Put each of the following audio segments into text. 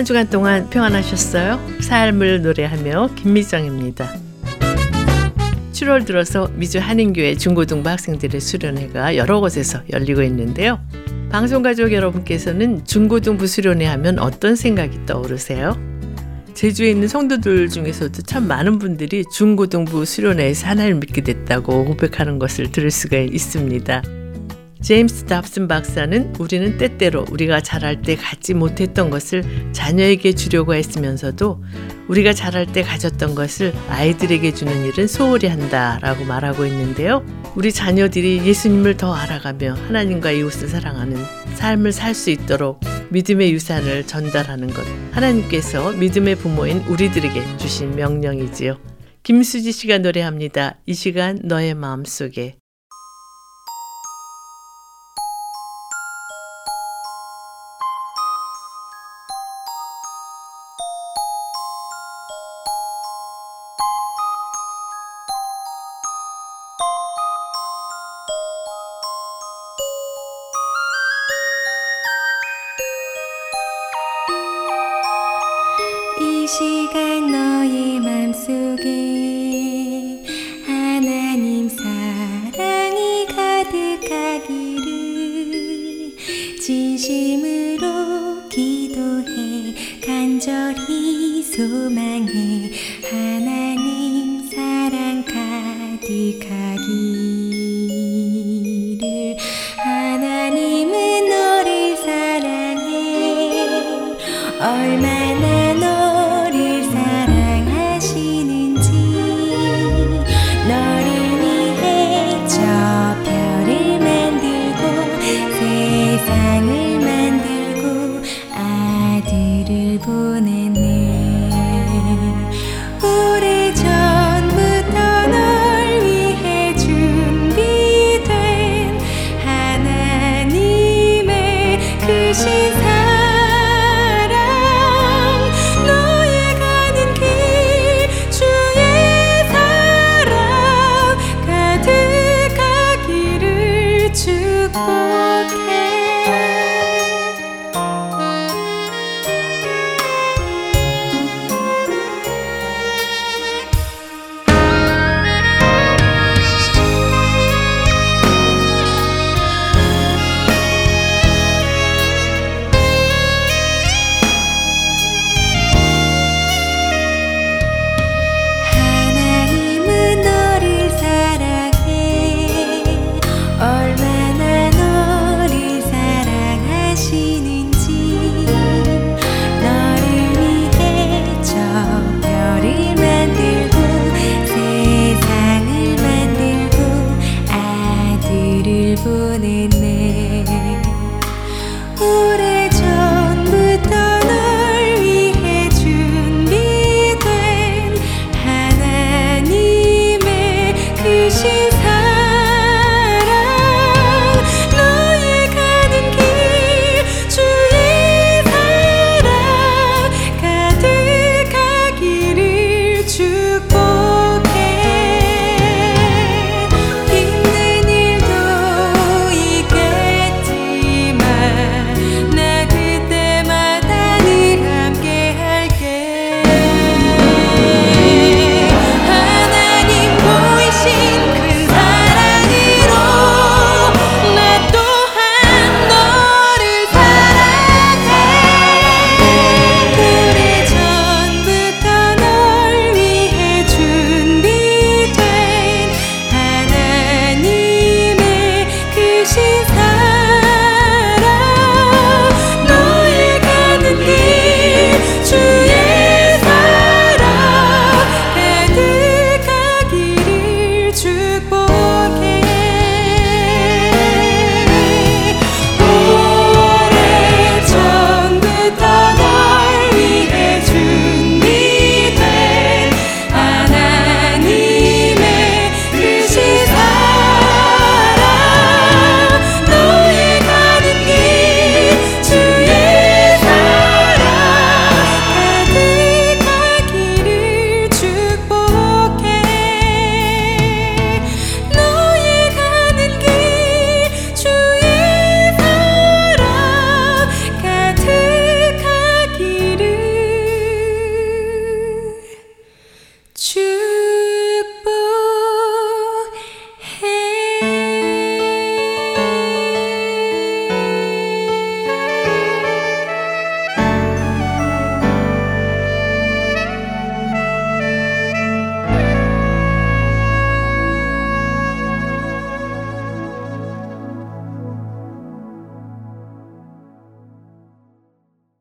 한 주간 동안 평안하셨어요? 삶을 노래하며 김미정입니다. 7월 들어서 미주 한인교회 중고등부 학생들의 수련회가 여러 곳에서 열리고 있는데요. 방송 가족 여러분께서는 중고등부 수련회 하면 어떤 생각이 떠오르세요? 제주에 있는 성도들 중에서도 참 많은 분들이 중고등부 수련회에서 하나님을 믿게 됐다고 고백하는 것을 들을 수가 있습니다. 제임스 답슨 박사는 우리는 때때로 우리가 자랄 때 갖지 못했던 것을 자녀에게 주려고 했으면서도 우리가 자랄 때 가졌던 것을 아이들에게 주는 일은 소홀히 한다라고 말하고 있는데요. 우리 자녀들이 예수님을 더 알아가며 하나님과 이웃을 사랑하는 삶을 살 수 있도록 믿음의 유산을 전달하는 것. 하나님께서 믿음의 부모인 우리들에게 주신 명령이지요. 김수지 씨가 노래합니다. 이 시간 너의 마음 속에. 얼마나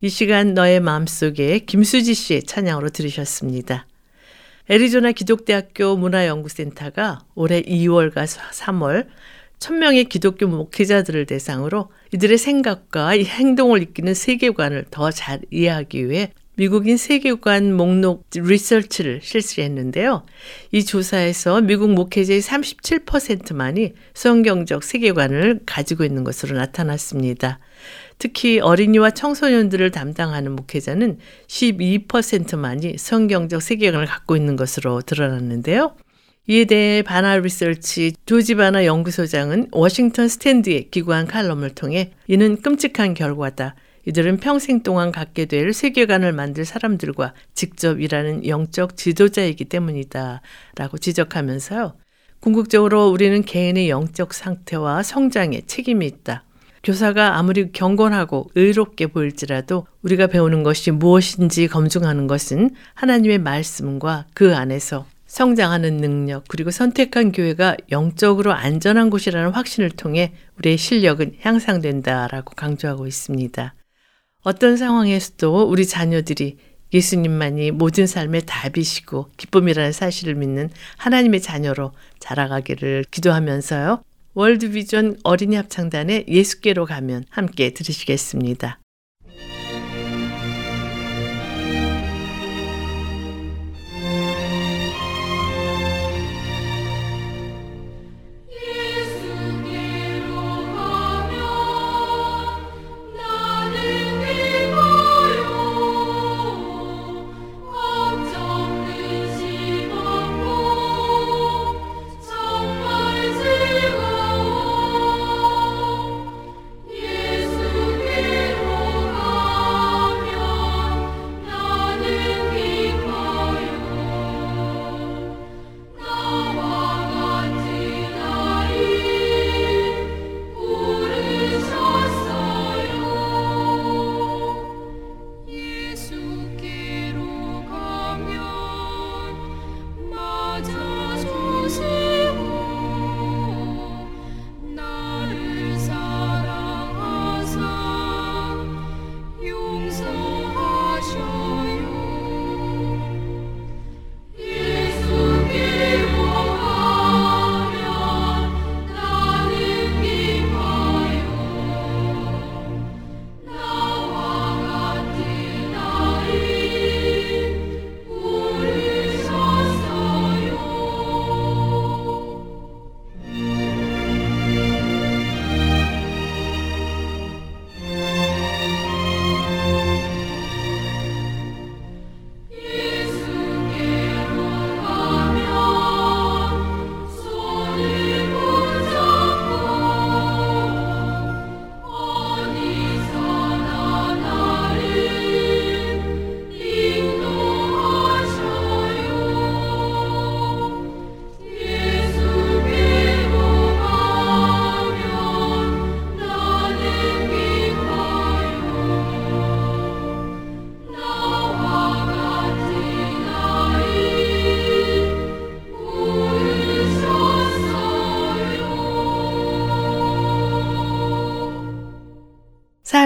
이 시간 너의 마음속에 김수지 씨의 찬양으로 들으셨습니다. 애리조나 기독대학교 문화연구센터가 올해 2월과 3월 1000명의 기독교 목회자들을 대상으로 이들의 생각과 행동을 이끄는 세계관을 더 잘 이해하기 위해 미국인 세계관 목록 리서치를 실시했는데요. 이 조사에서 미국 목회자의 37%만이 성경적 세계관을 가지고 있는 것으로 나타났습니다. 특히 어린이와 청소년들을 담당하는 목회자는 12%만이 성경적 세계관을 갖고 있는 것으로 드러났는데요. 이에 대해 바나 리서치 조지 바나 연구소장은 워싱턴 스탠드에 기고한 칼럼을 통해 이는 끔찍한 결과다. 이들은 평생 동안 갖게 될 세계관을 만들 사람들과 직접 일하는 영적 지도자이기 때문이다. 라고 지적하면서요. 궁극적으로 우리는 개인의 영적 상태와 성장에 책임이 있다. 교사가 아무리 경건하고 의롭게 보일지라도 우리가 배우는 것이 무엇인지 검증하는 것은 하나님의 말씀과 그 안에서 성장하는 능력, 그리고 선택한 교회가 영적으로 안전한 곳이라는 확신을 통해 우리의 실력은 향상된다라고 강조하고 있습니다. 어떤 상황에서도 우리 자녀들이 예수님만이 모든 삶의 답이시고 기쁨이라는 사실을 믿는 하나님의 자녀로 자라가기를 기도하면서요. 월드비전 어린이 합창단의 예수께로 가면 함께 들으시겠습니다.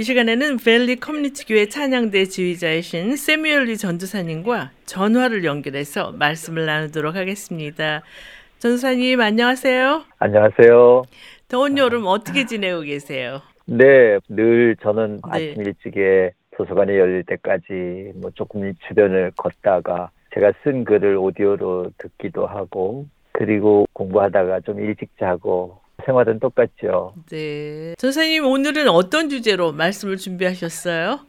이 시간에는 벨리 커뮤니티 교회 찬양대 지휘자이신 세뮤얼리 전도사님과 전화를 연결해서 말씀을 나누도록 하겠습니다. 전도사님 안녕하세요. 안녕하세요. 더운 여름 어떻게 지내고 계세요? 네, 늘 저는 네. 아침 일찍에 도서관이 열릴 때까지 뭐 조금 주변을 걷다가 제가 쓴 글을 오디오로 듣기도 하고 그리고 공부하다가 좀 일찍 자고 생활은 똑같죠. 네. 전사님 오늘은 어떤 주제로 말씀을 준비하셨어요?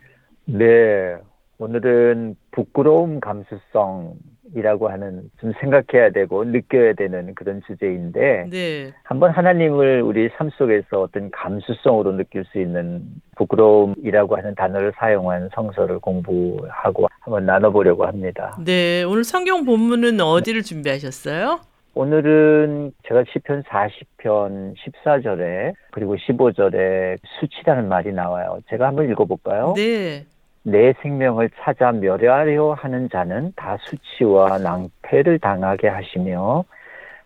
네, 오늘은 부끄러움 감수성이라는 이라고 하는 좀 생각해야 되고 느껴야 되는 그런 주제인데 네. 한번 하나님을 우리 삶 속에서 어떤 감수성으로 느낄 수 있는 부끄러움이라고 하는 단어를 사용한 성서를 공부하고 한번 나눠보려고 합니다. 네, 오늘 성경 본문은 어디를 준비하셨어요? 오늘은 제가 시편 40편 14절에 그리고 15절에 수치라는 말이 나와요. 제가 한번 읽어볼까요? 네. 내 생명을 찾아 멸하려 하는 자는 다 수치와 낭패를 당하게 하시며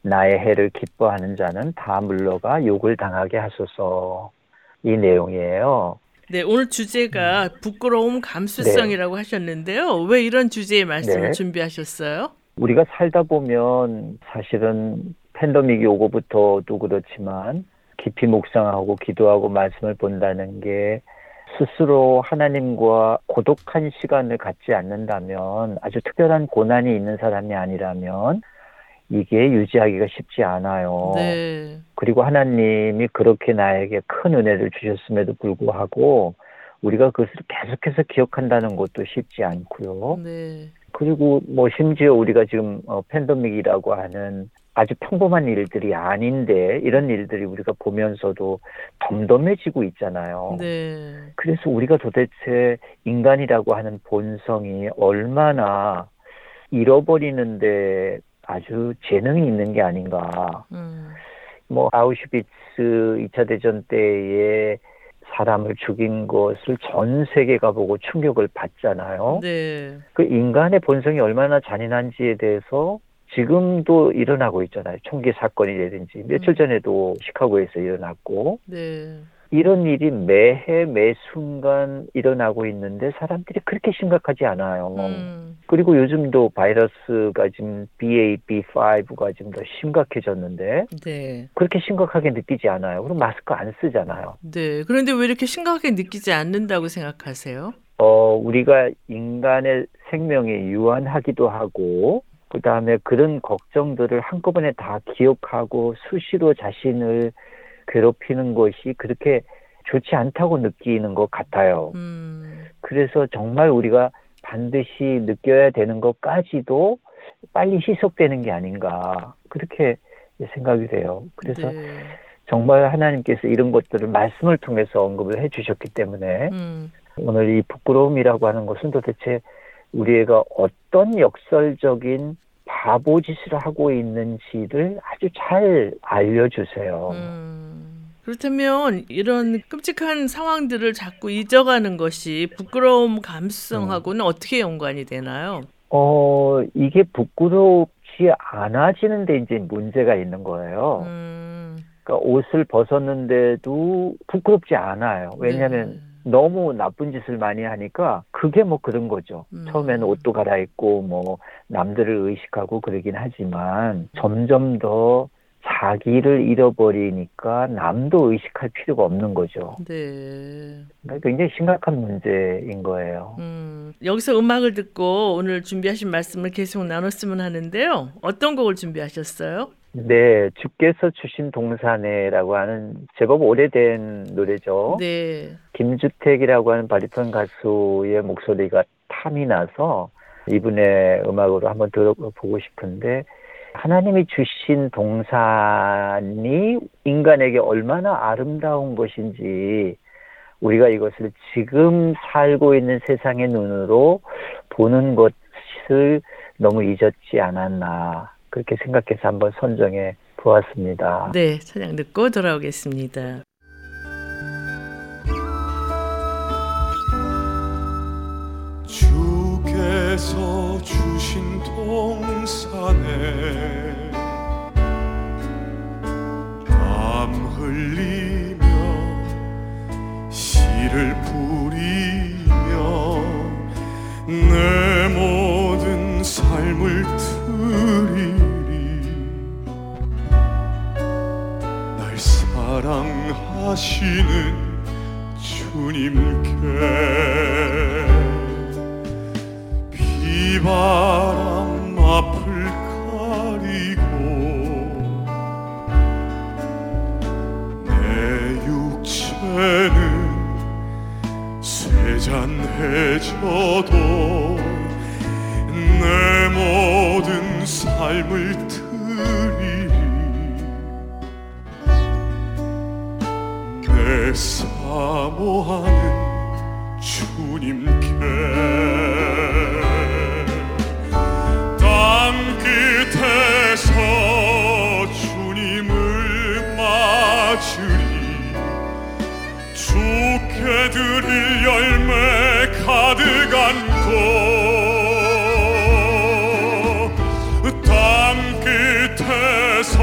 나의 해를 기뻐하는 자는 다 물러가 욕을 당하게 하소서. 이 내용이에요. 네, 오늘 주제가 부끄러움 감수성이라고 하셨는데요. 왜 이런 주제의 말씀을 네. 준비하셨어요? 우리가 살다 보면 사실은 팬데믹이 오고부터도 그렇지만 깊이 묵상하고 기도하고 말씀을 본다는 게 스스로 하나님과 고독한 시간을 갖지 않는다면 아주 특별한 고난이 있는 사람이 아니라면 이게 유지하기가 쉽지 않아요. 네. 그리고 하나님이 그렇게 나에게 큰 은혜를 주셨음에도 불구하고 우리가 그것을 계속해서 기억한다는 것도 쉽지 않고요. 네. 그리고 뭐 심지어 우리가 지금 어, 팬데믹이라고 하는 아주 평범한 일들이 아닌데 이런 일들이 우리가 보면서도 덤덤해지고 있잖아요. 네. 그래서 우리가 도대체 인간이라고 하는 본성이 얼마나 잃어버리는데 아주 재능이 있는 게 아닌가. 음. 뭐 아우슈비츠 2차 대전 때에 사람을 죽인 것을 전 세계가 보고 충격을 받잖아요. 네. 그 인간의 본성이 얼마나 잔인한지에 대해서 지금도 일어나고 있잖아요. 총기 사건이라든지 며칠 음. 전에도 시카고에서 일어났고 네. 이런 일이 매해 매 순간 일어나고 있는데 사람들이 그렇게 심각하지 않아요. 음. 그리고 요즘도 바이러스가 지금 BA.B5가 지금 더 심각해졌는데 네. 그렇게 심각하게 느끼지 않아요. 그럼 마스크 안 쓰잖아요. 네. 그런데 왜 이렇게 심각하게 느끼지 않는다고 생각하세요? 어, 우리가 인간의 생명이 유한하기도 하고, 그 다음에 그런 걱정들을 한꺼번에 다 기억하고 수시로 자신을 괴롭히는 것이 그렇게 좋지 않다고 느끼는 것 같아요. 음. 그래서 정말 우리가 반드시 느껴야 되는 것까지도 빨리 희석되는 게 아닌가. 그렇게 생각이 돼요. 그래서 네. 정말 하나님께서 이런 것들을 말씀을 통해서 언급을 해 주셨기 때문에 음. 오늘 이 부끄러움이라고 하는 것은 도대체 우리 애가 어떤 역설적인 바보짓을 하고 있는지를 아주 잘 알려주세요. 음. 그렇다면 이런 끔찍한 상황들을 자꾸 잊어가는 것이 부끄러움 감수성하고는 음. 어떻게 연관이 되나요? 어, 이게 부끄럽지 않아지는데 이제 문제가 있는 거예요. 음. 그러니까 옷을 벗었는데도 부끄럽지 않아요. 왜냐하면 네. 너무 나쁜 짓을 많이 하니까 그게 뭐 그런 거죠. 음. 처음에는 옷도 갈아입고 뭐 남들을 의식하고 그러긴 하지만 점점 더 자기를 잃어버리니까 남도 의식할 필요가 없는 거죠. 네. 그러니까 굉장히 심각한 문제인 거예요. 음. 여기서 음악을 듣고 오늘 준비하신 말씀을 계속 나눴으면 하는데요. 어떤 곡을 준비하셨어요? 네, 주께서 주신 동산에라고 하는 제법 오래된 노래죠. 네. 김주택이라고 하는 바리톤 가수의 목소리가 탐이 나서 이분의 음악으로 한번 들어보고 싶은데 하나님이 주신 동산이 인간에게 얼마나 아름다운 것인지 우리가 이것을 지금 살고 있는 세상의 눈으로 보는 것을 너무 잊었지 않았나 그렇게 생각해서 한번 선정해 보았습니다. 네, 찬양 듣고 돌아오겠습니다. 주께서 주신 동 산에 땀 흘리며 씨를 뿌리며 내 모든 삶을 드리리 날 사랑하시는 주님께 비바 해져도 내몸 모든 삶을 드리리. 내 사모하는 주님께 땅 끝에서 주님을 맞으리. 주께 드릴 열매 가득한 곳 땅 끝에서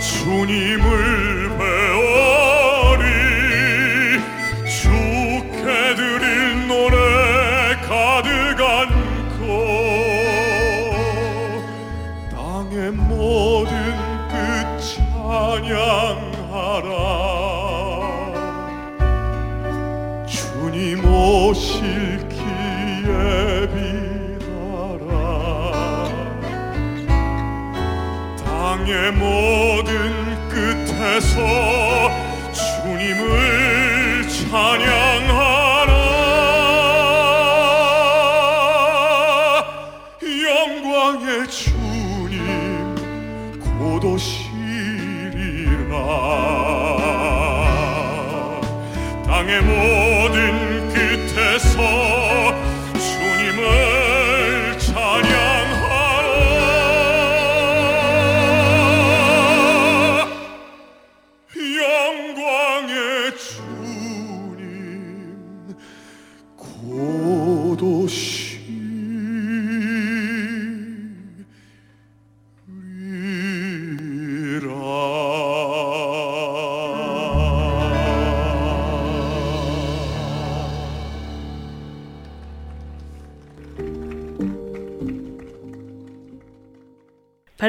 주님을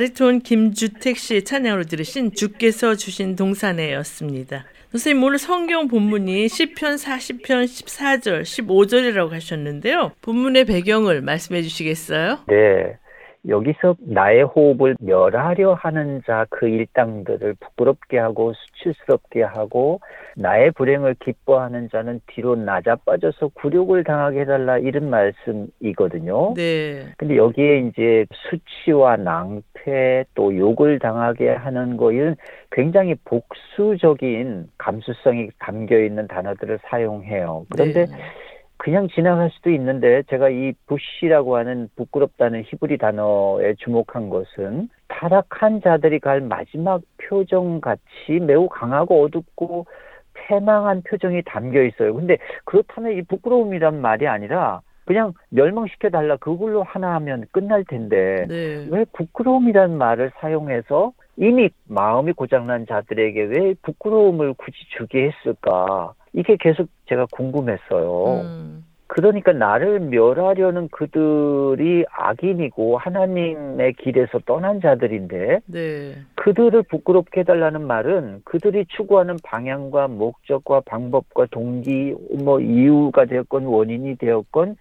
바리톤 김주택 씨의 찬양으로 들으신 주께서 주신 동산에였습니다. 선생님 오늘 성경 본문이 시편 40편 14절, 15절이라고 하셨는데요. 본문의 배경을 말씀해 주시겠어요? 네. 여기서 나의 호흡을 멸하려 하는 자 그 일당들을 부끄럽게 하고 수치스럽게 하고 나의 불행을 기뻐하는 자는 뒤로 낮아 빠져서 굴욕을 당하게 해달라 이런 말씀이거든요. 네. 근데 여기에 이제 수치와 낭패 또 욕을 당하게 하는 거는 굉장히 복수적인 감수성이 담겨 있는 단어들을 사용해요. 그런데 네. 그냥 지나갈 수도 있는데 제가 이 부시라고 하는 부끄럽다는 히브리 단어에 주목한 것은 타락한 자들이 갈 마지막 표정 같이 매우 강하고 어둡고 패망한 표정이 담겨 있어요. 근데 그렇다면 이 부끄러움이란 말이 아니라 그냥 멸망시켜 달라 그걸로 하나 하면 끝날 텐데 네. 왜 부끄러움이란 말을 사용해서 이미 마음이 고장난 자들에게 왜 부끄러움을 굳이 주게 했을까? 이게 계속 제가 궁금했어요. 음, 그러니까 나를 멸하려는 그들이 악인이고 하나님의 길에서 떠난 자들인데 네. 그들을 부끄럽게 해달라는 말은 그들이 추구하는 방향과 목적과 방법과 동기 뭐 이유가 되었건 원인이 되었건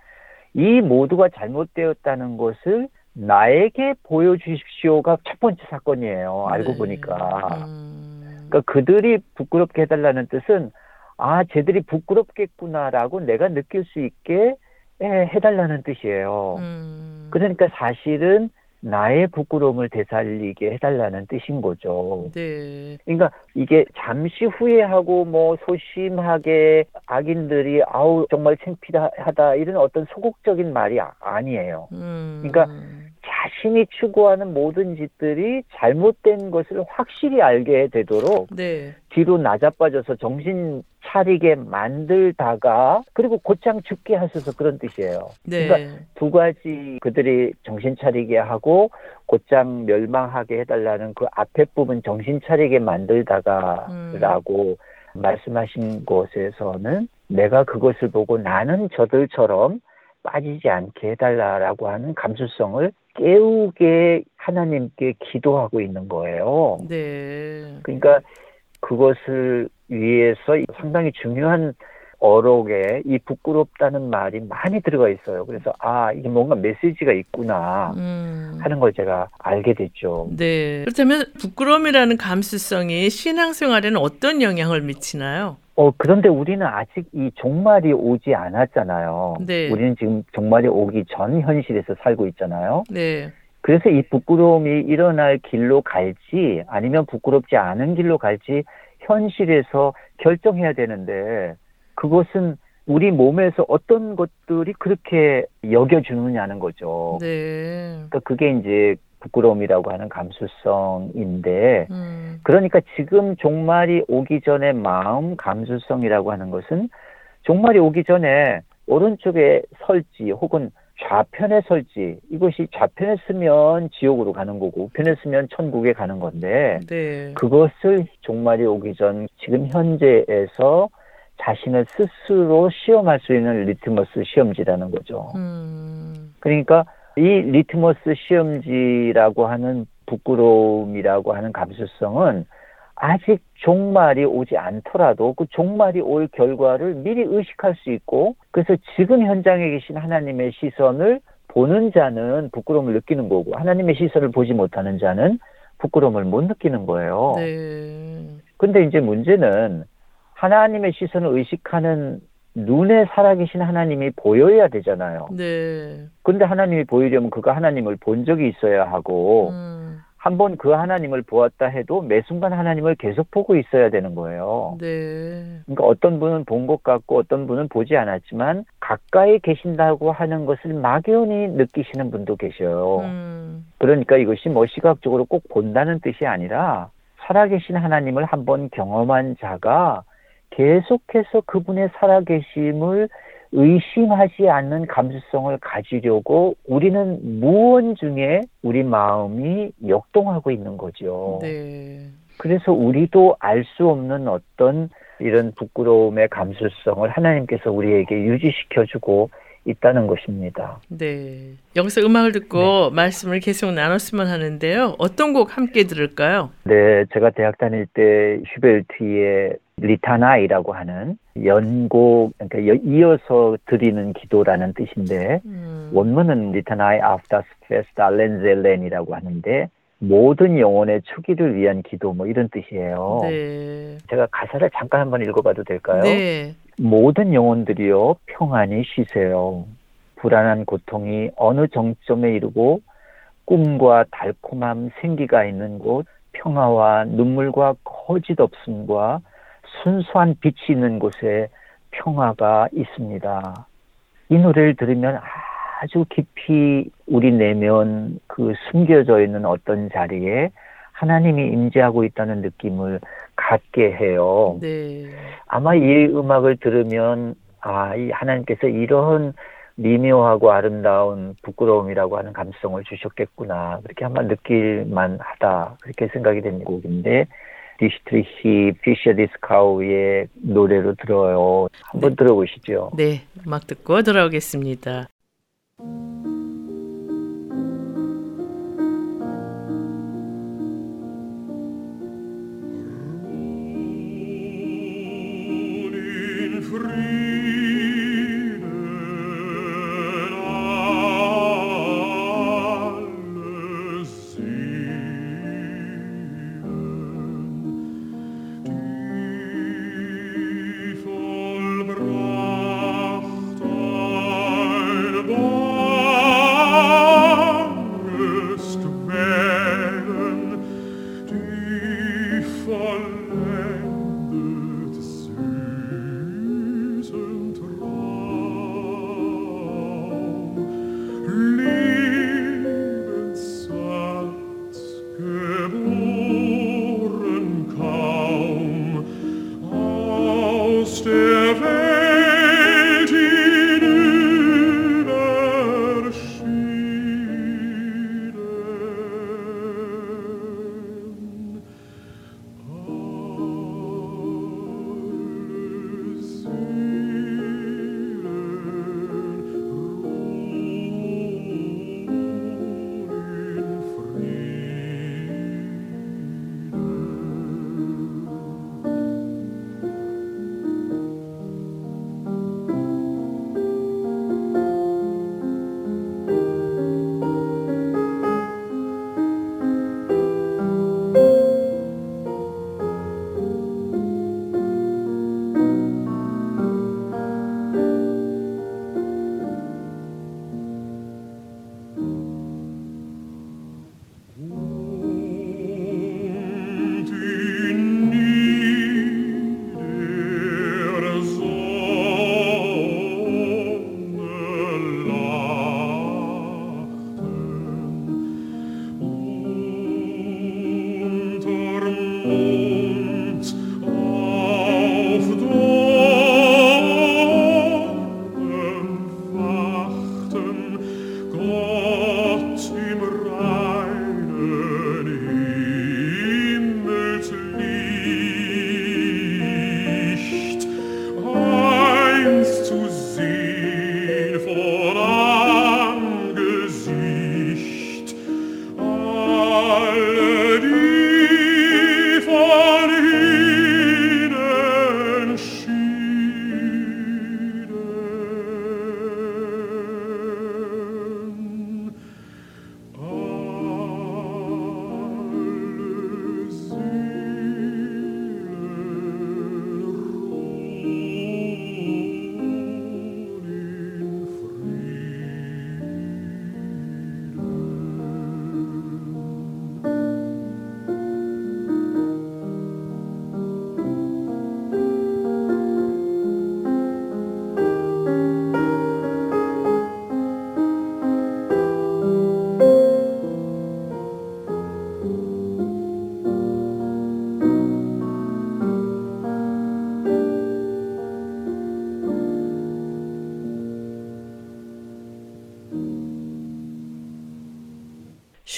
이 모두가 잘못되었다는 것을 나에게 보여주십시오가 첫 번째 사건이에요. 알고 네. 보니까. 음, 그러니까 그들이 부끄럽게 해달라는 뜻은 아 쟤들이 부끄럽겠구나라고 내가 느낄 수 있게 해- 해달라는 뜻이에요. 음, 그러니까 사실은 나의 부끄러움을 되살리게 해달라는 뜻인 거죠. 네. 그러니까 이게 잠시 후회하고 뭐 소심하게 악인들이 아우 정말 창피하다 이런 어떤 소극적인 말이 아- 아니에요. 음, 그러니까 자신이 추구하는 모든 짓들이 잘못된 것을 확실히 알게 되도록 네. 뒤로 낮아빠져서 정신 차리게 만들다가 그리고 곧장 죽게 하셔서 그런 뜻이에요. 네. 그러니까 두 가지 그들이 정신 차리게 하고 곧장 멸망하게 해달라는 그 앞에 부분 정신 차리게 만들다가라고 말씀하신 곳에서는 내가 그것을 보고 나는 저들처럼 빠지지 않게 해달라라고 하는 감수성을 깨우게 하나님께 기도하고 있는 거예요. 네. 그러니까 그것을 위해서 상당히 중요한 어록에 이 부끄럽다는 말이 많이 들어가 있어요. 그래서 아 이게 뭔가 메시지가 있구나 음. 하는 걸 제가 알게 됐죠. 네. 그렇다면 부끄러움이라는 감수성이 신앙생활에는 어떤 영향을 미치나요? 어 그런데 우리는 아직 이 종말이 오지 않았잖아요. 네. 우리는 지금 종말이 오기 전 현실에서 살고 있잖아요. 네. 그래서 이 부끄러움이 일어날 길로 갈지 아니면 부끄럽지 않은 길로 갈지 현실에서 결정해야 되는데 그것은 우리 몸에서 어떤 것들이 그렇게 여겨주느냐는 거죠. 네. 그러니까 그게 이제 부끄러움이라고 하는 감수성인데 음. 그러니까 지금 종말이 오기 전에 마음 감수성이라고 하는 것은 종말이 오기 전에 오른쪽에 설지 혹은 좌편에 설지 이것이 좌편에 서면 지옥으로 가는 거고 우편에 서면 천국에 가는 건데 네. 그것을 종말이 오기 전 지금 현재에서 자신을 스스로 시험할 수 있는 리트머스 시험지라는 거죠. 음. 그러니까 이 리트머스 시험지라고 하는 부끄러움이라고 하는 감수성은 아직 종말이 오지 않더라도 그 종말이 올 결과를 미리 의식할 수 있고 그래서 지금 현장에 계신 하나님의 시선을 보는 자는 부끄러움을 느끼는 거고 하나님의 시선을 보지 못하는 자는 부끄러움을 못 느끼는 거예요. 네. 근데 이제 문제는 하나님의 시선을 의식하는 눈에 살아계신 하나님이 보여야 되잖아요. 네. 근데 하나님이 보이려면 그가 하나님을 본 적이 있어야 하고 음. 한번 그 하나님을 보았다 해도 매 순간 하나님을 계속 보고 있어야 되는 거예요. 네. 그러니까 어떤 분은 본 것 같고 어떤 분은 보지 않았지만 가까이 계신다고 하는 것을 막연히 느끼시는 분도 계셔요. 음. 그러니까 이것이 뭐 시각적으로 꼭 본다는 뜻이 아니라 살아계신 하나님을 한번 경험한 자가 계속해서 그분의 살아계심을 의심하지 않는 감수성을 가지려고 우리는 무언 중에 우리 마음이 역동하고 있는 거죠. 네. 그래서 우리도 알 수 없는 어떤 이런 부끄러움의 감수성을 하나님께서 우리에게 유지시켜주고 있다는 것입니다. 네. 여기서 음악을 듣고 말씀을 계속 나눴으면 하는데요. 어떤 곡 함께 들을까요? 네, 제가 대학 다닐 때 슈벨트의 Litanei라고 하는 연곡, 그러니까 여- 이어서 드리는 기도라는 뜻인데 음. 원문은 Litanei auf das Fest aller Seelen이라고 하는데 모든 영혼의 축일을 위한 기도 뭐 이런 뜻이에요. 네. 제가 가사를 잠깐 한번 읽어봐도 될까요? 네. 모든 영혼들이여 평안히 쉬세요. 불안한 고통이 어느 정점에 이르고 꿈과 달콤함 생기가 있는 곳, 평화와 눈물과 거짓 없음과 순수한 빛이 있는 곳에 평화가 있습니다. 이 노래를 들으면 아주 깊이 우리 내면 그 숨겨져 있는 어떤 자리에 하나님이 임재하고 있다는 느낌을 갖게 해요. 네. 아마 이 음악을 들으면 아, 이 하나님께서 이런 미묘하고 아름다운 부끄러움이라고 하는 감성을 주셨겠구나. 그렇게 한번 느낄 만 하다. 그렇게 생각이 되는 곡인데, 디트리히 피셔 디스카우의 노래로 들어요. 한번 들어보시죠. 네. 음악 듣고 돌아오겠습니다. in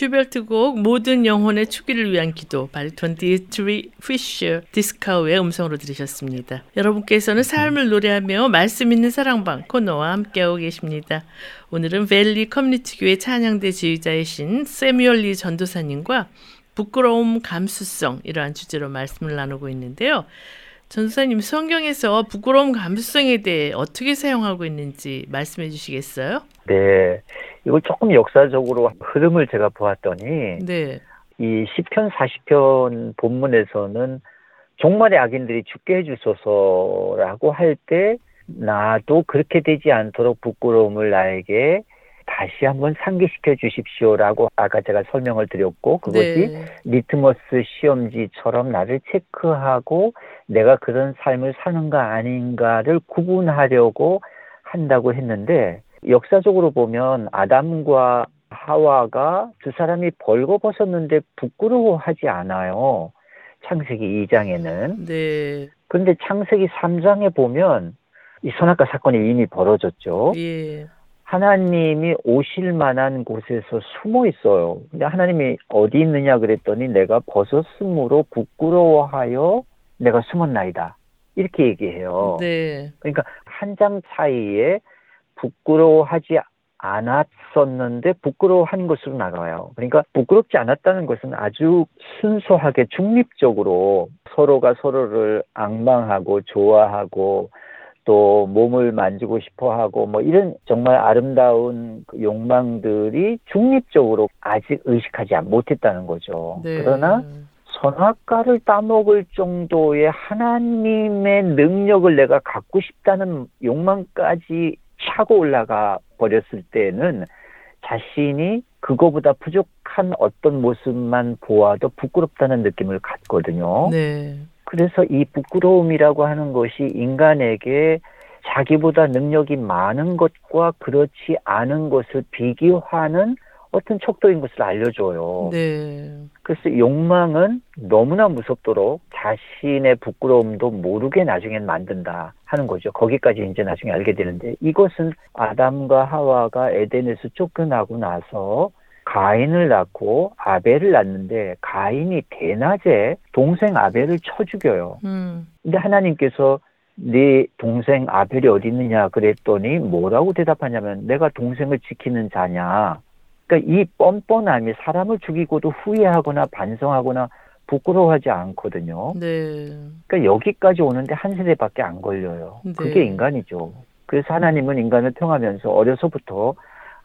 슈베르트 곡 모든 영혼의 축일을 위한 기도 바리톤 디트리히 피셔 디스카우의 음성으로 들으셨습니다. 여러분께서는 삶을 노래하며 말씀 있는 사랑방 코너와 함께하고 계십니다. 오늘은 Valley Community 교회 찬양대 지휘자이신 Samuel Lee 전도사님과 부끄러움 감수성 이러한 주제로 말씀을 나누고 있는데요. 전도사님 성경에서 부끄러움 감수성에 대해 어떻게 사용하고 있는지 말씀해 주시겠어요? 네. 이걸 조금 역사적으로 흐름을 제가 보았더니 네. 이 시편 40편 본문에서는 종말의 악인들이 죽게 해 주소서라고 할 때 나도 그렇게 되지 않도록 부끄러움을 나에게 다시 한번 상기시켜 주십시오라고 아까 제가 설명을 드렸고 그것이 네. 리트머스 시험지처럼 나를 체크하고 내가 그런 삶을 사는가 아닌가를 구분하려고 한다고 했는데 역사적으로 보면 아담과 하와가 두 사람이 벌거벗었는데 부끄러워하지 않아요. 창세기 2장에는. 네. 그런데 창세기 3장에 보면 이 선악과 사건이 이미 벌어졌죠. 예. 하나님이 오실 만한 곳에서 숨어 있어요. 근데 하나님이 어디 있느냐 그랬더니 내가 벗었으므로 부끄러워하여 내가 숨었나이다. 이렇게 얘기해요. 네. 그러니까 한장 사이에 부끄러워하지 않았었는데 부끄러워한 것으로 나가요. 그러니까 부끄럽지 않았다는 것은 아주 순수하게 중립적으로 서로가 서로를 앙망하고 좋아하고 또 몸을 만지고 싶어 하고 뭐 이런 정말 아름다운 그 욕망들이 중립적으로 아직 의식하지 못했다는 거죠. 네. 그러나 선악과를 따먹을 정도의 하나님의 능력을 내가 갖고 싶다는 욕망까지 차고 올라가 버렸을 때는 자신이 그거보다 부족한 어떤 모습만 보아도 부끄럽다는 느낌을 갖거든요. 네. 그래서 이 부끄러움이라고 하는 것이 인간에게 자기보다 능력이 많은 것과 그렇지 않은 것을 비교하는 어떤 척도인 것을 알려줘요. 네. 그래서 욕망은 너무나 무섭도록 자신의 부끄러움도 모르게 나중엔 만든다 하는 거죠. 거기까지 이제 나중에 알게 되는데 이것은 아담과 하와가 에덴에서 쫓겨나고 나서 가인을 낳고 아벨을 낳는데 가인이 대낮에 동생 아벨을 쳐 죽여요. 음. 근데 하나님께서 네 동생 아벨이 어디 있느냐 그랬더니 뭐라고 대답하냐면 내가 동생을 지키는 자냐. 그러니까 이 뻔뻔함이 사람을 죽이고도 후회하거나 반성하거나 부끄러워하지 않거든요. 네. 그러니까 여기까지 오는데 한 세대밖에 안 걸려요. 네. 그게 인간이죠. 그래서 하나님은 인간을 평하면서 어려서부터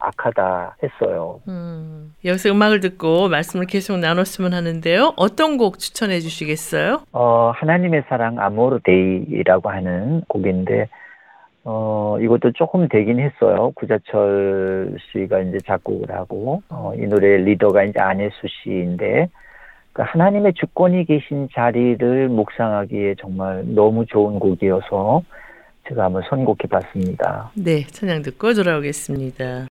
악하다 했어요. 음. 여기서 음악을 듣고 말씀을 계속 나눴으면 하는데요. 어떤 곡 추천해 주시겠어요? 어, 하나님의 사랑 아모르 데이라고 하는 곡인데 어, 이것도 조금 되긴 했어요. 구자철 씨가 이제 작곡을 하고 어, 이 노래 리더가 이제 안혜수 씨인데 그 하나님의 주권이 계신 자리를 묵상하기에 정말 너무 좋은 곡이어서 제가 한번 선곡해 봤습니다. 네, 찬양 듣고 돌아오겠습니다.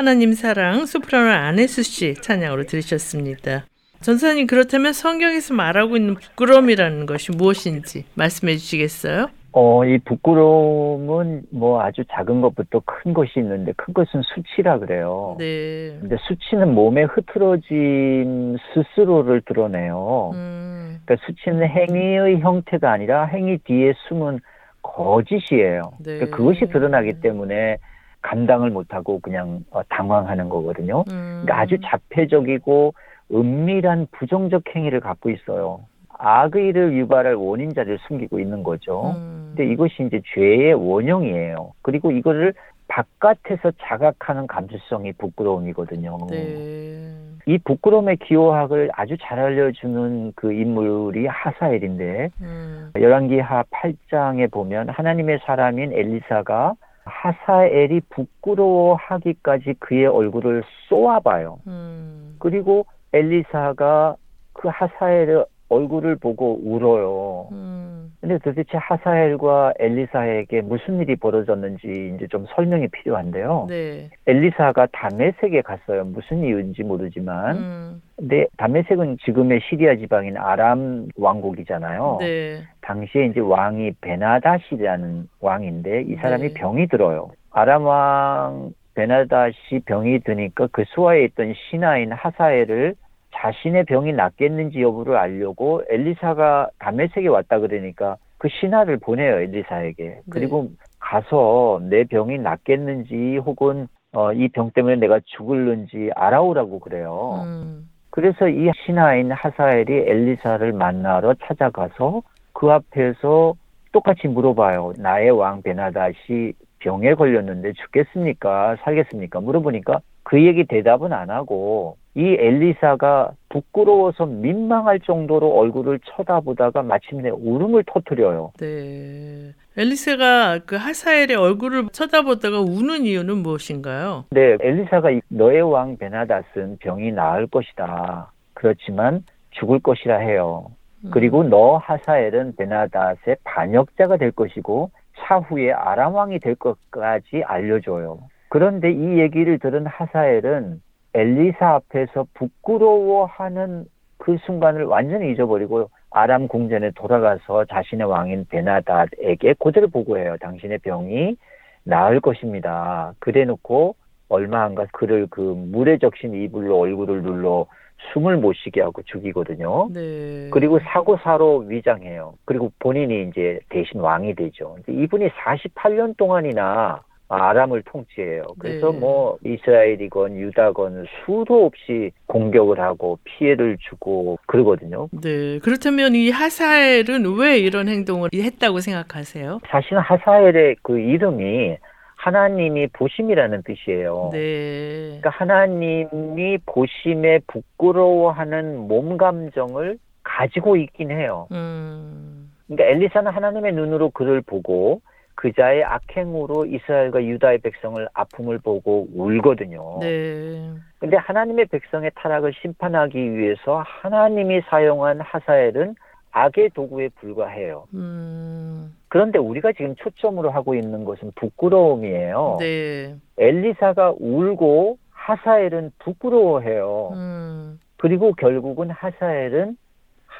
하나님 사랑 소프라노 안혜수 씨 찬양으로 들으셨습니다. 전사님 그렇다면 성경에서 말하고 있는 부끄러움이라는 것이 무엇인지 말씀해 주시겠어요? 어, 이 부끄러움은 뭐 아주 작은 것부터 큰 것이 있는데 큰 것은 수치라 그래요. 네. 근데 수치는 몸에 흐트러진 스스로를 드러내요. 음, 그러니까 수치는 행위의 형태가 아니라 행위 뒤에 숨은 거짓이에요. 네. 그러니까 그것이 드러나기 때문에 감당을 못하고 그냥 어, 당황하는 거거든요. 음, 그러니까 아주 자폐적이고 은밀한 부정적 행위를 갖고 있어요. 악의를 유발할 원인자를 숨기고 있는 거죠. 음, 근데 이것이 이제 죄의 원형이에요. 그리고 이거를 바깥에서 자각하는 감수성이 부끄러움이거든요. 네. 이 부끄러움의 기호학을 아주 잘 알려주는 그 인물이 하사엘인데 음, 열왕기하 8장에 보면 하나님의 사람인 엘리사가 하사엘이 부끄러워하기까지 그의 얼굴을 쏘아봐요. 음, 그리고 엘리사가 그 하사엘의 얼굴을 보고 울어요. 음, 근데 도대체 하사엘과 엘리사에게 무슨 일이 벌어졌는지 이제 좀 설명이 필요한데요. 네. 엘리사가 다메섹에 갔어요. 무슨 이유인지 모르지만. 음, 근데 다메섹은 지금의 시리아 지방인 아람 왕국이잖아요. 네. 당시에 이제 왕이 베나다시라는 왕인데 이 사람이 네. 병이 들어요. 아람 왕 베나다시 병이 드니까 그 수하에 있던 신하인 하사엘을 자신의 병이 낫겠는지 여부를 알려고 엘리사가 다메섹에 왔다 그러니까 그 신하를 보내요 엘리사에게. 그리고 가서 내 병이 낫겠는지 혹은 어, 이 병 때문에 내가 죽을는지 알아오라고 그래요. 음, 그래서 이 신하인 하사엘이 엘리사를 만나러 찾아가서 그 앞에서 똑같이 물어봐요. 나의 왕 베나다시 병에 걸렸는데 죽겠습니까? 살겠습니까? 물어보니까 그 얘기 대답은 안 하고 이 엘리사가 부끄러워서 민망할 정도로 얼굴을 쳐다보다가 마침내 울음을 터뜨려요. 네. 엘리세가 그 하사엘의 얼굴을 쳐다보다가 우는 이유는 무엇인가요? 근데 엘리사가 이 너의 왕 베나닷은 병이 나을 것이다. 그렇지만 죽을 것이라 해요. 음, 그리고 너 하사엘은 베나닷의 반역자가 될 것이고 차후에 아람 왕이 될 것까지 알려줘요. 그런데 이 얘기를 들은 하사엘은 엘리사 앞에서 부끄러워하는 그 순간을 완전히 잊어버리고 아람 궁전에 돌아가서 자신의 왕인 베나닷에게 그대로 보고해요. 당신의 병이 나을 것입니다. 그래놓고 얼마 안가 그를 그 물에 적신 이불로 얼굴을 눌러 숨을 못 쉬게 하고 죽이거든요. 네. 그리고 사고사로 위장해요. 그리고 본인이 이제 대신 왕이 되죠. 이분이 48년 동안이나 아람을 통치해요. 그래서 네. 뭐 이스라엘이건 유다건 수도 없이 공격을 하고 피해를 주고 그러거든요. 네. 그렇다면 이 하사엘은 왜 이런 행동을 했다고 생각하세요? 사실 하사엘의 그 이름이 하나님이 보심이라는 뜻이에요. 네. 그러니까 하나님이 보심에 부끄러워하는 몸 감정을 가지고 있긴 해요. 음. 그러니까 엘리사는 하나님의 눈으로 그를 보고 그자의 악행으로 이스라엘과 유다의 백성을 아픔을 보고 울거든요. 네. 근데 하나님의 백성의 타락을 심판하기 위해서 하나님이 사용한 하사엘은 악의 도구에 불과해요. 음. 그런데 우리가 지금 초점으로 하고 있는 것은 부끄러움이에요. 네. 엘리사가 울고 하사엘은 부끄러워해요. 음. 그리고 결국은 하사엘은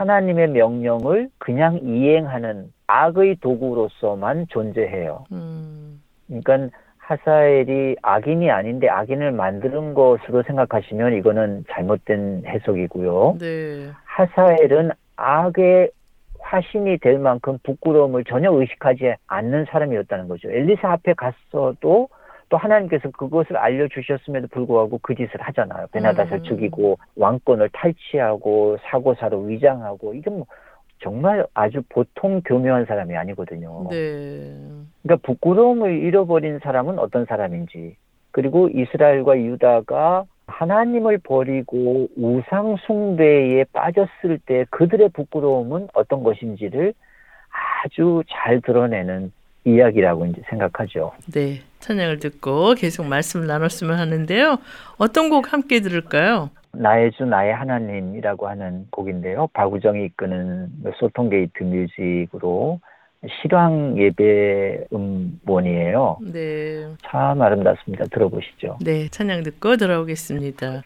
하나님의 명령을 그냥 이행하는 악의 도구로서만 존재해요. 음. 그러니까 하사엘이 악인이 아닌데 악인을 만드는 것으로 생각하시면 이거는 잘못된 해석이고요. 네. 하사엘은 악의 화신이 될 만큼 부끄러움을 전혀 의식하지 않는 사람이었다는 거죠. 엘리사 앞에 갔어도 또 하나님께서 그것을 알려주셨음에도 불구하고 그 짓을 하잖아요. 베나닷을 음. 죽이고 왕권을 탈취하고 사고사로 위장하고 이게 뭐 정말 아주 보통 교묘한 사람이 아니거든요. 네. 그러니까 부끄러움을 잃어버린 사람은 어떤 사람인지 그리고 이스라엘과 유다가 하나님을 버리고 우상 숭배에 빠졌을 때 그들의 부끄러움은 어떤 것인지를 아주 잘 드러내는 이야기라고 이제 생각하죠. 네. 찬양을 듣고 계속 말씀을 나눴으면 하는데요. 어떤 곡 함께 들을까요? 나의 주 나의 하나님이라고 하는 곡인데요. 박우정이 이끄는 소통 Gate Music으로 실황 예배 음원이에요. 네. 참 아름답습니다. 들어보시죠. 네, 찬양 듣고 돌아오겠습니다.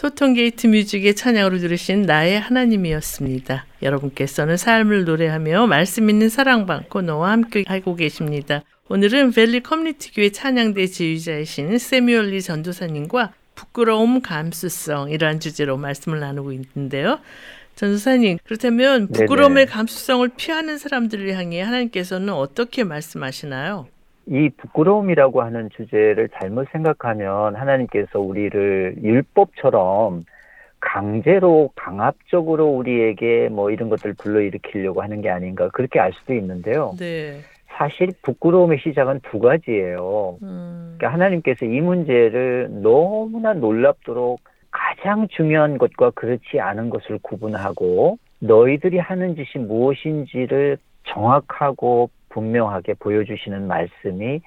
소통 Gate Music의 찬양으로 들으신 나의 하나님이었습니다. 여러분께서는 삶을 노래하며 말씀 있는 사랑방 코너와 함께 하고 계십니다. 오늘은 Valley Community 교회 찬양대 지휘자이신 Samuel Lee 전도사님과 부끄러움 감수성이라는 주제로 말씀을 나누고 있는데요. 전도사님, 그렇다면 부끄러움의 네네. 감수성을 피하는 사람들을 향해 하나님께서는 어떻게 말씀하시나요? 이 부끄러움이라고 하는 주제를 잘못 생각하면 하나님께서 우리를 율법처럼 강제로 강압적으로 우리에게 뭐 이런 것들 불러일으키려고 하는 게 아닌가 그렇게 알 수도 있는데요. 네. 사실 부끄러움의 시작은 두 가지예요. 음, 그러니까 하나님께서 이 문제를 너무나 놀랍도록 가장 중요한 것과 그렇지 않은 것을 구분하고 너희들이 하는 짓이 무엇인지를 정확하고 분명하게 보여주시는 말씀이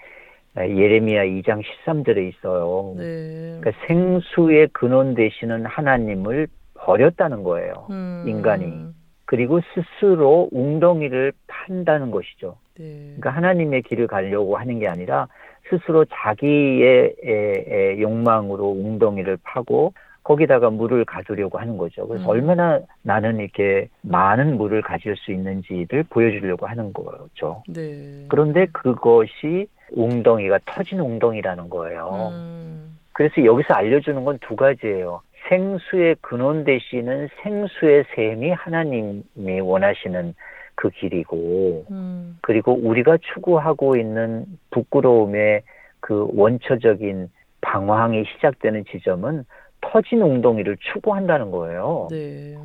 예레미야 2장 13절에 있어요. 네. 그러니까 생수의 근원 되시는 하나님을 버렸다는 거예요. 음, 인간이. 그리고 스스로 웅덩이를 판다는 것이죠. 네. 그러니까 하나님의 길을 가려고 하는 게 아니라 스스로 자기의 에, 에, 욕망으로 웅덩이를 파고 거기다가 물을 가두려고 하는 거죠. 그래서 음. 얼마나 나는 이렇게 많은 물을 가질 수 있는지를 보여주려고 하는 거죠. 네. 그런데 그것이 웅덩이가 터진 웅덩이라는 거예요. 음, 그래서 여기서 알려주는 건 두 가지예요. 생수의 근원 되시는 생수의 샘이 하나님이 원하시는 그 길이고, 음, 그리고 우리가 추구하고 있는 부끄러움의 그 원초적인 방황이 시작되는 지점은 터진 웅덩이를 추구한다는 거예요. 네.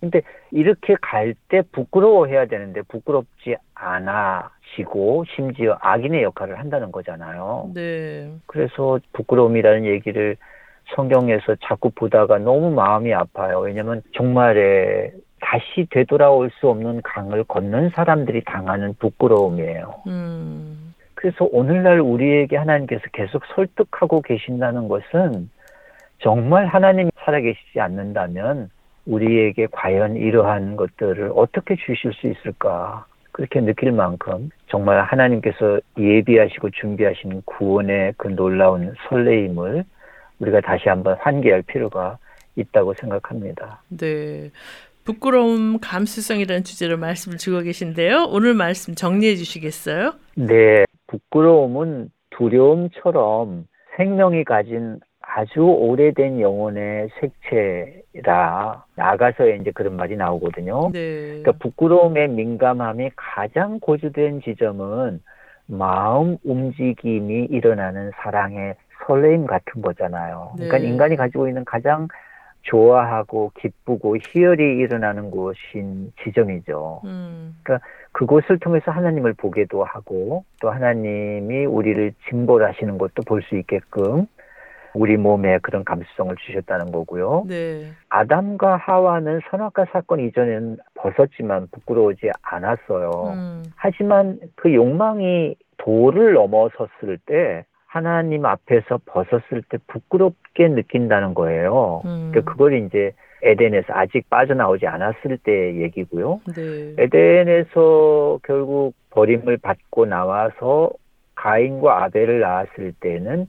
근데 이렇게 갈 때 부끄러워해야 되는데 부끄럽지 않아시고 심지어 악인의 역할을 한다는 거잖아요. 네. 그래서 부끄러움이라는 얘기를 성경에서 자꾸 보다가 너무 마음이 아파요. 왜냐면 정말에 다시 되돌아올 수 없는 강을 건넌 사람들이 당하는 부끄러움이에요. 음, 그래서 오늘날 우리에게 하나님께서 계속 설득하고 계신다는 것은 정말 하나님이 살아계시지 않는다면 우리에게 과연 이러한 것들을 어떻게 주실 수 있을까? 그렇게 느낄 만큼 정말 하나님께서 예비하시고 준비하신 구원의 그 놀라운 설레임을 우리가 다시 한번 환기할 필요가 있다고 생각합니다. 네. 부끄러움 감수성이라는 주제로 말씀을 주고 계신데요. 오늘 말씀 정리해 주시겠어요? 네, 부끄러움은 두려움처럼 생명이 가진 아주 오래된 영혼의 색채라 나가서 이제 그런 말이 나오거든요. 네. 그러니까 부끄러움의 민감함이 가장 고조된 지점은 마음 움직임이 일어나는 사랑의 설레임 같은 거잖아요. 그러니까 네. 인간이 가지고 있는 가장 좋아하고 기쁘고 희열이 일어나는 곳인 지점이죠. 음, 그곳을 통해서 하나님을 보게도 하고 또 하나님이 우리를 징벌하시는 것도 볼 수 있게끔 우리 몸에 그런 감수성을 주셨다는 거고요. 네. 아담과 하와는 선악과 사건 이전에는 벗었지만 부끄러우지 않았어요. 음, 하지만 그 욕망이 도를 넘어섰을 때 하나님 앞에서 벗었을 때 부끄럽게 느낀다는 거예요. 음, 그러니까 그걸 이제 에덴에서 아직 빠져나오지 않았을 때 얘기고요. 네. 에덴에서 결국 버림을 받고 나와서 가인과 아벨을 낳았을 때는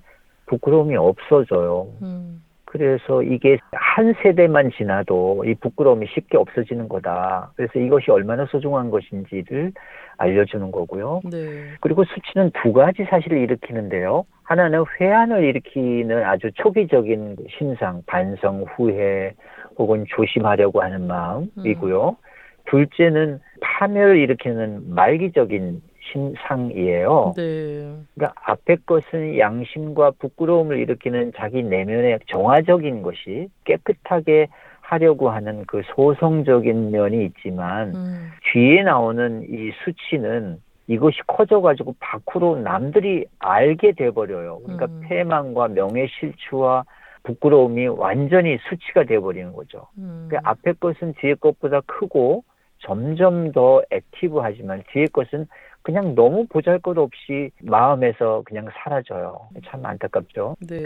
부끄러움이 없어져요. 음, 그래서 이게 한 세대만 지나도 이 부끄러움이 쉽게 없어지는 거다. 그래서 이것이 얼마나 소중한 것인지를 알려주는 거고요. 네. 그리고 수치는 두 가지 사실을 일으키는데요. 하나는 회한을 일으키는 아주 초기적인 심상, 반성, 후회 혹은 조심하려고 하는 마음이고요. 둘째는 파멸을 일으키는 말기적인 심상이에요. 네. 그러니까 앞에 것은 양심과 부끄러움을 일으키는 자기 내면의 정화적인 것이 깨끗하게 하려고 하는 그 소성적인 면이 있지만 음, 뒤에 나오는 이 수치는 이것이 커져가지고 밖으로 남들이 알게 돼버려요. 그러니까 음. 패망과 명예 실추와 부끄러움이 완전히 수치가 돼버리는 거죠. 음, 그 앞에 것은 뒤에 것보다 크고 점점 더 액티브하지만 뒤에 것은 그냥 너무 보잘것없이 마음에서 그냥 사라져요. 참 안타깝죠. 네.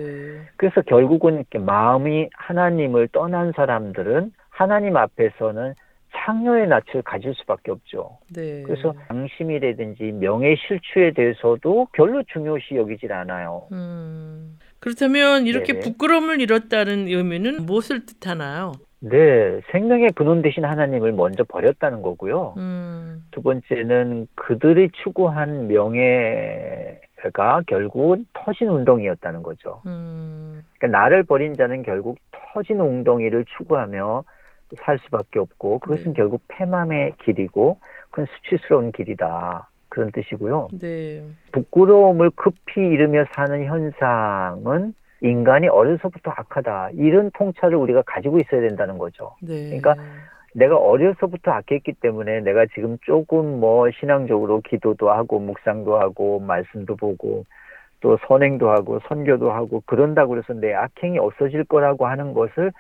그래서 결국은 이렇게 마음이 하나님을 떠난 사람들은 하나님 앞에서는 창녀의 낯을 가질 수밖에 없죠. 네. 그래서 양심이라든지 명예 실추에 대해서도 별로 중요시 여기질 않아요. 음, 그렇다면 이렇게 네네. 부끄러움을 잃었다는 의미는 무엇을 뜻하나요? 네, 생명의 근원 되신 하나님을 먼저 버렸다는 거고요. 음, 두 번째는 그들이 추구한 명예가 결국은 터진 운동이었다는 거죠. 음, 그러니까 나를 버린 자는 결국 터진 웅덩이를 추구하며 살 수밖에 없고 그것은 네. 결국 패망의 길이고 그건 수치스러운 길이다. 그런 뜻이고요. 네, 부끄러움을 급히 잃으며 사는 현상은 인간이 어려서부터 악하다. 이런 통찰을 우리가 가지고 있어야 된다는 거죠. 네. 그러니까 내가 어려서부터 악했기 때문에 내가 지금 조금 뭐 신앙적으로 기도도 하고 묵상도 하고 말씀도 보고 또 선행도 하고 선교도 하고 그런다고 해서 내 악행이 없어질 거라고 하는 것을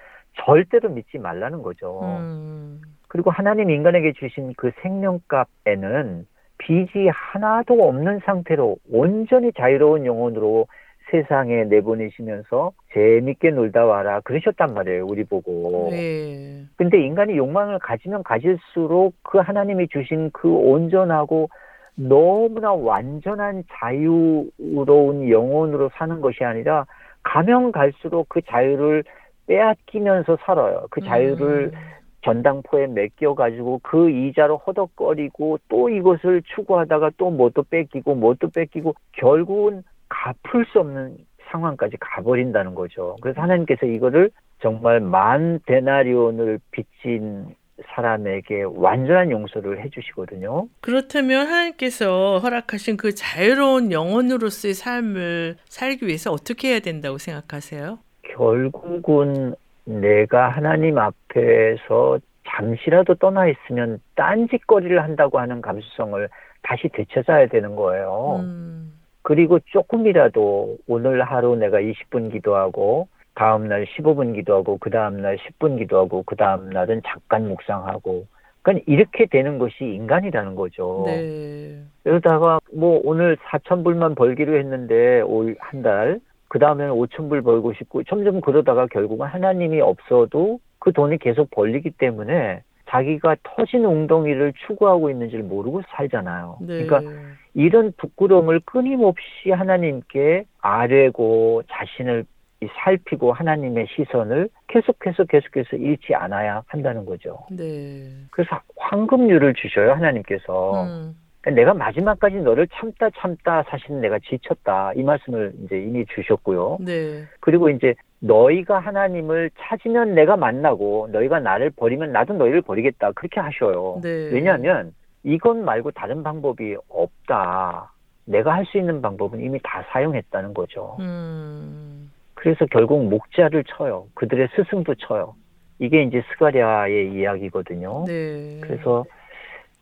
절대로 믿지 말라는 거죠. 음, 그리고 하나님 인간에게 주신 그 생명값에는 빚이 하나도 없는 상태로 온전히 자유로운 영혼으로 세상에 내보내시면서 재밌게 놀다 와라 그러셨단 말이에요 우리 보고. 네, 근데 인간이 욕망을 가지면 가질수록 그 하나님이 주신 그 온전하고 너무나 완전한 자유로운 영혼으로 사는 것이 아니라 가면 갈수록 그 자유를 빼앗기면서 살아요. 그 자유를 음, 전당포에 맡겨 가지고 그 이자로 허덕거리고 또 이것을 추구하다가 또 뭣도 뺏기고 뭣도 뺏기고 결국은 갚을 수 없는 상황까지 가버린다는 거죠. 그래서 하나님께서 이거를 정말 만 데나리온을 빚진 사람에게 완전한 용서를 해주시거든요. 그렇다면 하나님께서 허락하신 그 자유로운 영혼으로서의 삶을 살기 위해서 어떻게 해야 된다고 생각하세요? 결국은 내가 하나님 앞에서 잠시라도 떠나 있으면 딴짓거리를 한다고 하는 감수성을 다시 되찾아야 되는 거예요. 음, 그리고 조금이라도 오늘 하루 내가 20분 기도하고 다음 날 15분 기도하고 그 다음 날 10분 기도하고 그 다음 날은 잠깐 묵상하고 그러니까 이렇게 되는 것이 인간이라는 거죠. 네, 그러다가 뭐 오늘 4천 불만 벌기로 했는데 올한 달, 그 다음에는 5천 불 벌고 싶고 점점 그러다가 결국은 하나님이 없어도 그 돈이 계속 벌리기 때문에 자기가 터진 웅덩이를 추구하고 있는지를 모르고 살잖아요. 네. 그러니까 이런 부끄러움을 끊임없이 하나님께 아뢰고 자신을 이 살피고 하나님의 시선을 계속해서 계속해서 잃지 않아야 한다는 거죠. 네, 그래서 황금률을 주셔요 하나님께서. 음, 내가 마지막까지 너를 참다 참다 사실은 내가 지쳤다 이 말씀을 이제 이미 주셨고요. 네, 그리고 이제 너희가 하나님을 찾으면 내가 만나고 너희가 나를 버리면 나도 너희를 버리겠다 그렇게 하셔요. 네. 왜냐하면 이것 말고 다른 방법이 없다. 내가 할 수 있는 방법은 이미 다 사용했다는 거죠. 음, 그래서 결국 목자를 쳐요. 그들의 스승도 쳐요. 이게 이제 스가랴의 이야기거든요. 네, 그래서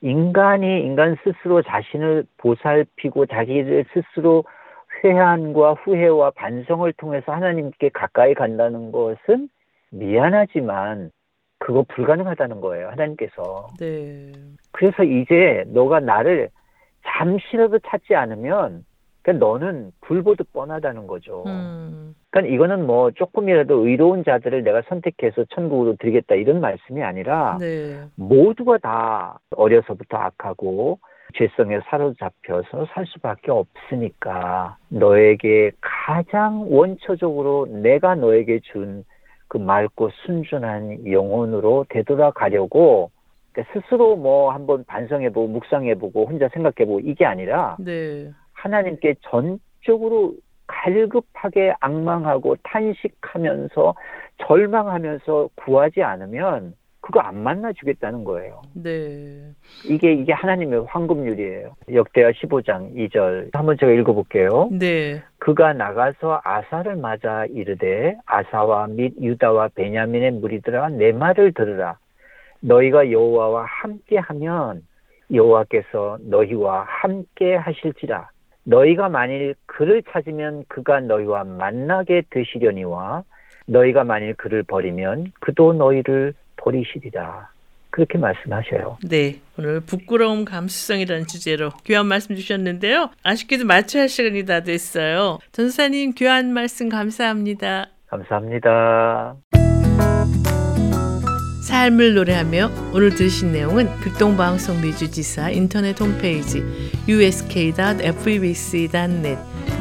인간이 인간 스스로 자신을 보살피고 자기를 스스로 회한과 후회와 반성을 통해서 하나님께 가까이 간다는 것은 미안하지만 그거 불가능하다는 거예요. 하나님께서. 네, 그래서 이제 너가 나를 잠시라도 찾지 않으면 그러니까 너는 불보듯 뻔하다는 거죠. 음, 그러니까 이거는 뭐 조금이라도 의로운 자들을 내가 선택해서 천국으로 드리겠다 이런 말씀이 아니라 네, 모두가 다 어려서부터 악하고 죄성에 사로잡혀서 살 수밖에 없으니까 너에게 가장 원초적으로 내가 너에게 준 그 맑고 순준한 영혼으로 되돌아가려고 그러니까 스스로 뭐 한번 반성해보고 묵상해보고 혼자 생각해보고 이게 아니라 네, 하나님께 전적으로 갈급하게 악망하고 탄식하면서 절망하면서 구하지 않으면 그거 안 만나 주겠다는 거예요. 네, 이게 이게 하나님의 황금률이에요. 역대하 15장 2절 한번 제가 읽어볼게요. 네, 그가 나가서 아사를 맞아 이르되 아사와 및 유다와 베냐민의 무리들아 내 말을 들으라. 너희가 여호와와 함께하면 여호와께서 너희와 함께 하실지라. 너희가 만일 그를 찾으면 그가 너희와 만나게 되시려니와 너희가 만일 그를 버리면 그도 너희를 버리시리라. 그렇게 말씀하셔요. 네. 오늘 부끄러움 감수성이라는 주제로 귀한 말씀 주셨는데요. 아쉽게도 마쳐야 할 시간이 다 됐어요. 전사님 귀한 말씀 감사합니다. 감사합니다. 삶을 노래하며 오늘 들으신 내용은 극동방송 미주지사 인터넷 홈페이지 usk.febc.net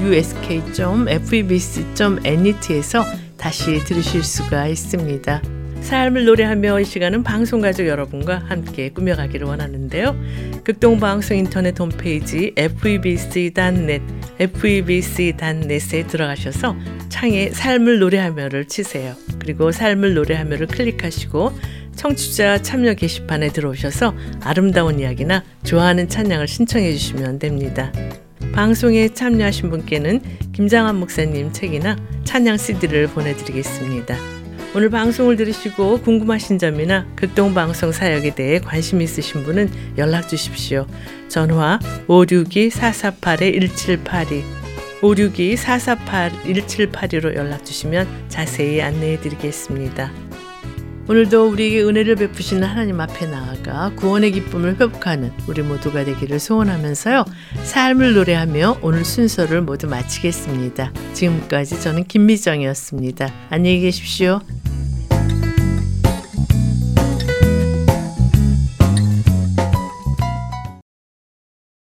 usk.febc.net에서 다시 들으실 수가 있습니다. 삶을 노래하며 이 시간은 방송가족 여러분과 함께 꾸며가기를 원하는데요. 극동방송 인터넷 홈페이지 febc.net, febc.net에 들어가셔서 창에 삶을 노래하며를 치세요. 그리고 삶을 노래하며를 클릭하시고 청취자 참여 게시판에 들어오셔서 아름다운 이야기나 좋아하는 찬양을 신청해 주시면 됩니다. 방송에 참여하신 분께는 김장한 목사님 책이나 찬양 CD를 보내드리겠습니다. 오늘 방송을 들으시고 궁금하신 점이나 극동방송 사역에 대해 관심 있으신 분은 연락 주십시오. 전화 562-448-1782 562-448-1782로 연락 주시면 자세히 안내해 드리겠습니다. 오늘도 우리에게 은혜를 베푸시는 하나님 앞에 나아가 구원의 기쁨을 회복하는 우리 모두가 되기를 소원하면서요. 삶을 노래하며 오늘 순서를 모두 마치겠습니다. 지금까지 저는 김미정이었습니다. 안녕히 계십시오.